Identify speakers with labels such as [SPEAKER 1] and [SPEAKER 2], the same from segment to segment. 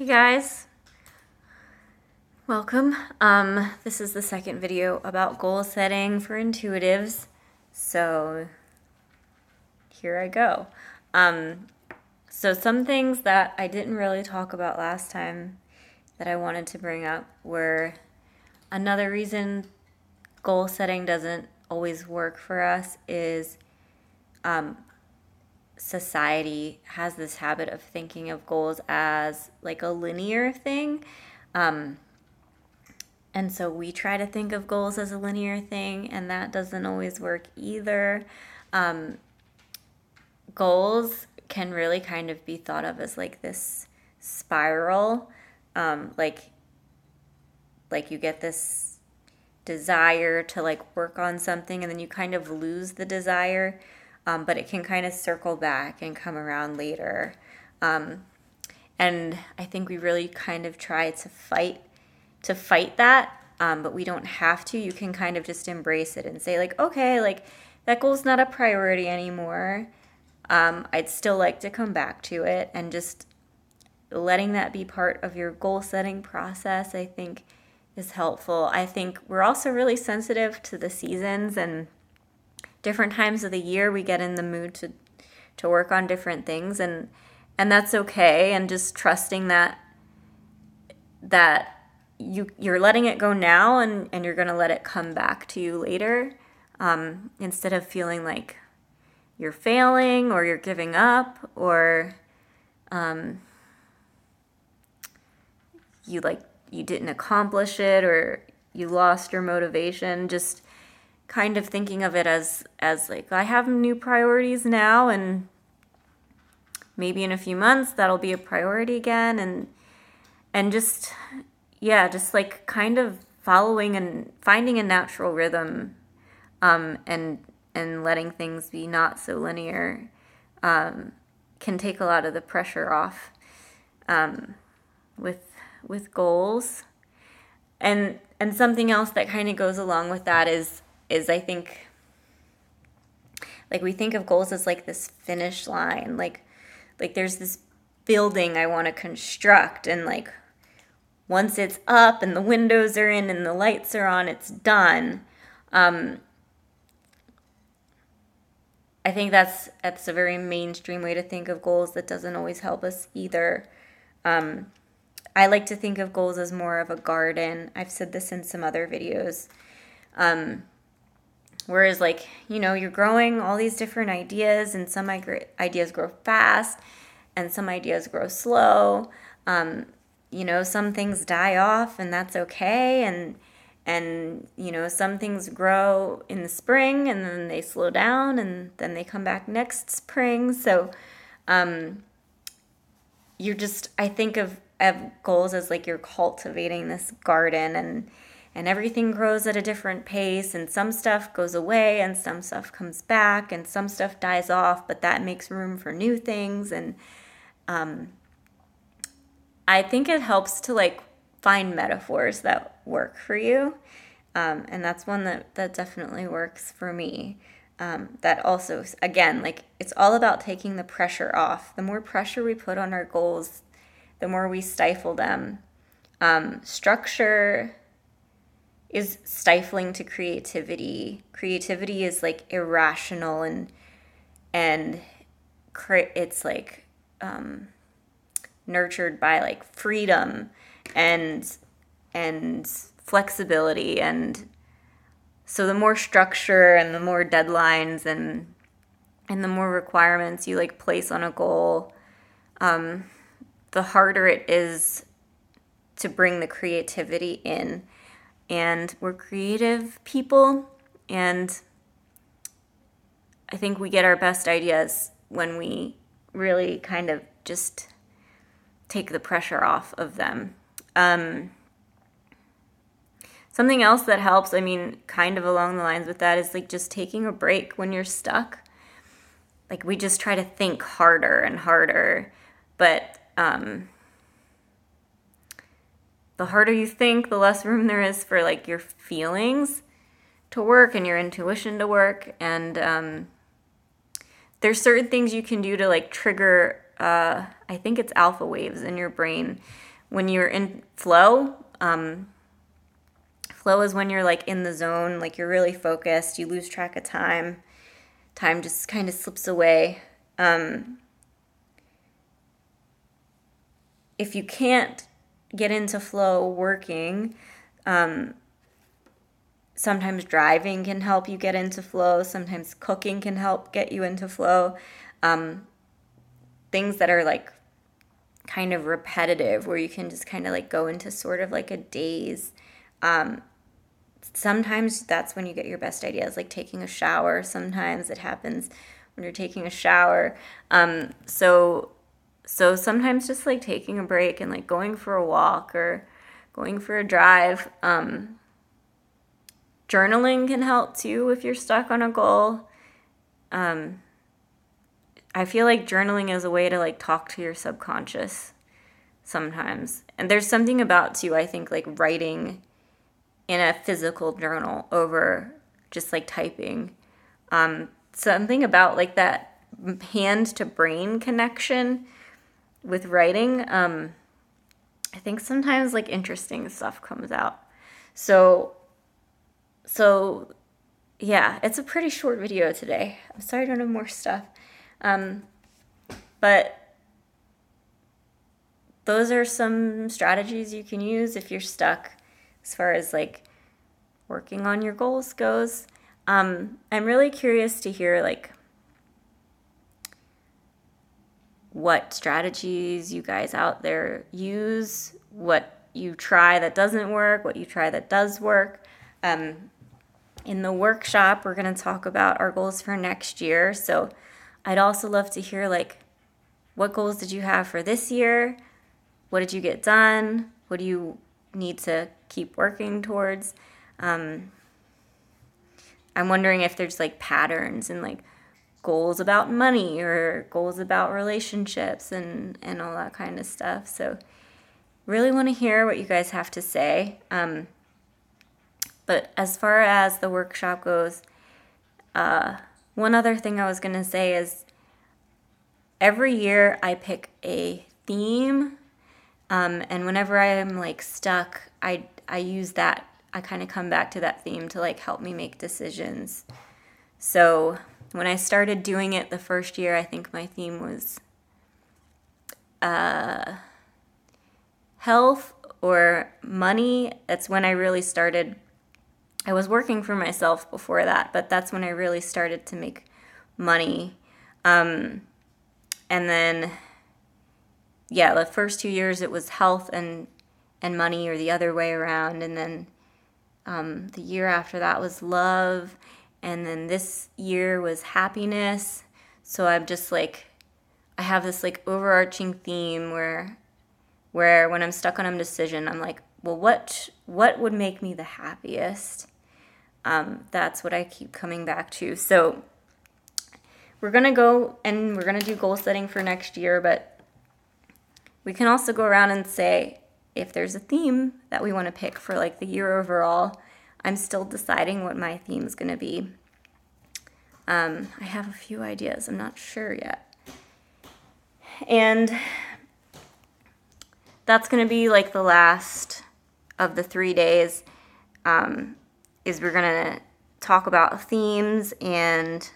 [SPEAKER 1] Hey guys, welcome. Um, this is the second video about goal setting for intuitives. So here I go. Um, so some things that I didn't really talk about last time that I wanted to bring up were another reason goal setting doesn't always work for us is um, society has this habit of thinking of goals as like a linear thing. Um, and so we try to think of goals as a linear thing, and that doesn't always work either. Um, goals can really kind of be thought of as like this spiral, um, like like you get this desire to like work on something, and then you kind of lose the desire um, but it can kind of circle back and come around later. Um, and I think we really kind of try to fight to fight that, um, but we don't have to. You can kind of just embrace it and say like, okay, like that goal's not a priority anymore. Um, I'd still like to come back to it, and just letting that be part of your goal setting process, I think, is helpful. I think we're also really sensitive to the seasons and different times of the year we get in the mood to to work on different things and and that's okay and just trusting that that you you're letting it go now and and you're going to let it come back to you later um, instead of feeling like you're failing or you're giving up or um, you like you didn't accomplish it or you lost your motivation just kind of thinking of it as as like I have new priorities now and maybe in a few months that'll be a priority again and and just yeah, just like kind of following and finding a natural rhythm um, and and letting things be not so linear um, can take a lot of the pressure off um, with with goals. And and something else that kind of goes along with that is is I think like we think of goals as like this finish line like like there's this building I want to construct and like once it's up and the windows are in and the lights are on it's done um, I think that's that's a very mainstream way to think of goals that doesn't always help us either. Um, I like to think of goals as more of a garden. I've said this in some other videos. Um, Whereas, like, you know, you're growing all these different ideas, and some ideas grow fast, and some ideas grow slow. Um, you know, some things die off, and that's okay. And and you know, some things grow in the spring, and then they slow down, and then they come back next spring. So, um, you're just I think of of goals as like you're cultivating this garden and and everything grows at a different pace and some stuff goes away and some stuff comes back and some stuff dies off but that makes room for new things and um, i think it helps to like find metaphors that work for you um, and that's one that, that definitely works for me um, that also again like it's all about taking the pressure off. The more pressure we put on our goals the more we stifle them. Um, structure is stifling to creativity. Creativity is like irrational and and it's like um, nurtured by like freedom and and flexibility and so the more structure and the more deadlines and and the more requirements you like place on a goal um, the harder it is to bring the creativity in and we're creative people and I think we get our best ideas when we really kind of just take the pressure off of them. Um, something else that helps, I mean, kind of along the lines with that, is like just taking a break when you're stuck. Like we just try to think harder and harder, but um, the harder you think, the less room there is for like your feelings to work and your intuition to work. And um, there's certain things you can do to like trigger uh, I think it's alpha waves in your brain. When you're in flow, um, flow is when you're like in the zone, like you're really focused, you lose track of time, time just kind of slips away. Um, if you can't get into flow working, um, sometimes driving can help you get into flow. Sometimes cooking can help get you into flow. Um, things that are like kind of repetitive, where you can just kind of like go into sort of like a daze. Um, sometimes that's when you get your best ideas, like taking a shower. Sometimes it happens when you're taking a shower. Um, so so sometimes just like taking a break and like going for a walk or going for a drive. Um, journaling can help too if you're stuck on a goal. Um, I feel like journaling is a way to like talk to your subconscious sometimes. And there's something about too, I think, like writing in a physical journal over just like typing. Um, something about like that hand to brain connection with writing, um, I think sometimes like interesting stuff comes out. So, so yeah, it's a pretty short video today. I'm sorry I don't have more stuff. Um, but those are some strategies you can use if you're stuck as far as like working on your goals goes. Um, I'm really curious to hear like what strategies you guys out there use, what you try that doesn't work, what you try that does work. Um, in the workshop, we're going to talk about our goals for next year. So I'd also love to hear like, what goals did you have for this year? What did you get done? What do you need to keep working towards? Um, I'm wondering if there's like patterns and like goals about money or goals about relationships and, and all that kind of stuff. So, really want to hear what you guys have to say. Um, but as far as the workshop goes, uh, one other thing I was going to say is every year I pick a theme. Um, and whenever I am like stuck, I, I use that. I kind of come back to that theme to like help me make decisions. So when I started doing it the first year, I think my theme was uh, health or money. That's when I really started. I was working for myself before that, but that's when I really started to make money. Um, and then, yeah, the first two years it was health and and money, or the other way around. And then um, the year after that was love and then this year was happiness. So I'm just like I have this like overarching theme where where when I'm stuck on a decision, I'm like, well, what what would make me the happiest? Um, that's what I keep coming back to. So we're gonna go and we're gonna do goal setting for next year, but we can also go around and say if there's a theme that we want to pick for like the year overall I'm still deciding what my theme is going to be. Um, I have a few ideas, I'm not sure yet. And that's going to be like the last of the three days. Um, is we're going to talk about themes and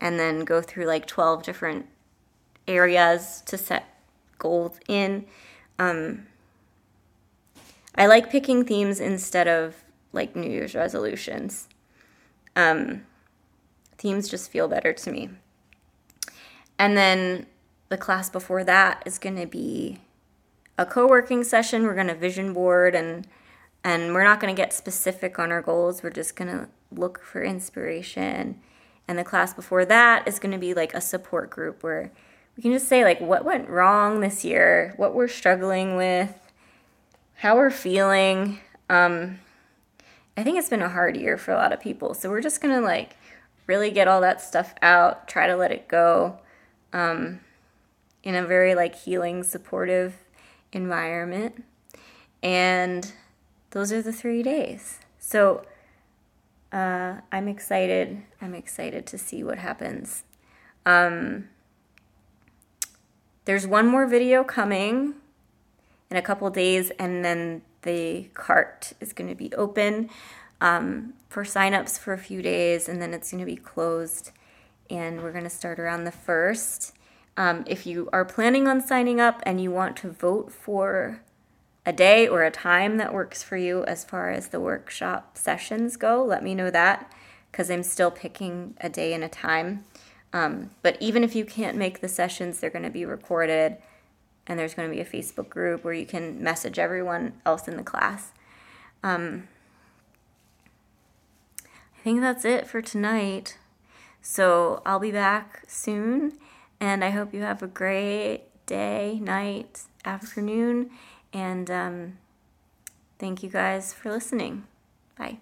[SPEAKER 1] and then go through like 12 different areas to set goals in. Um, I like picking themes instead of like New Year's resolutions. Um, themes just feel better to me. And then the class before that is going to be a co-working session. We're going to vision board and and we're not going to get specific on our goals. We're just going to look for inspiration. And the class before that is going to be like a support group where we can just say like what went wrong this year, what we're struggling with, how we're feeling. Um, I think it's been a hard year for a lot of people. So we're just gonna like really get all that stuff out, try to let it go, um, in a very like healing, supportive environment. And those are the three days. So uh, I'm excited. I'm excited to see what happens. Um, there's one more video coming in a couple days, and then the cart is going to be open um, for signups for a few days, and then it's going to be closed. And we're going to start around the first. Um, if you are planning on signing up and you want to vote for a day or a time that works for you as far as the workshop sessions go, let me know that because I'm still picking a day and a time. Um, but even if you can't make the sessions, they're going to be recorded and there's going to be a Facebook group where you can message everyone else in the class. Um, I think that's it for tonight. So I'll be back soon, and I hope you have a great day, night, afternoon, and um, thank you guys for listening. Bye.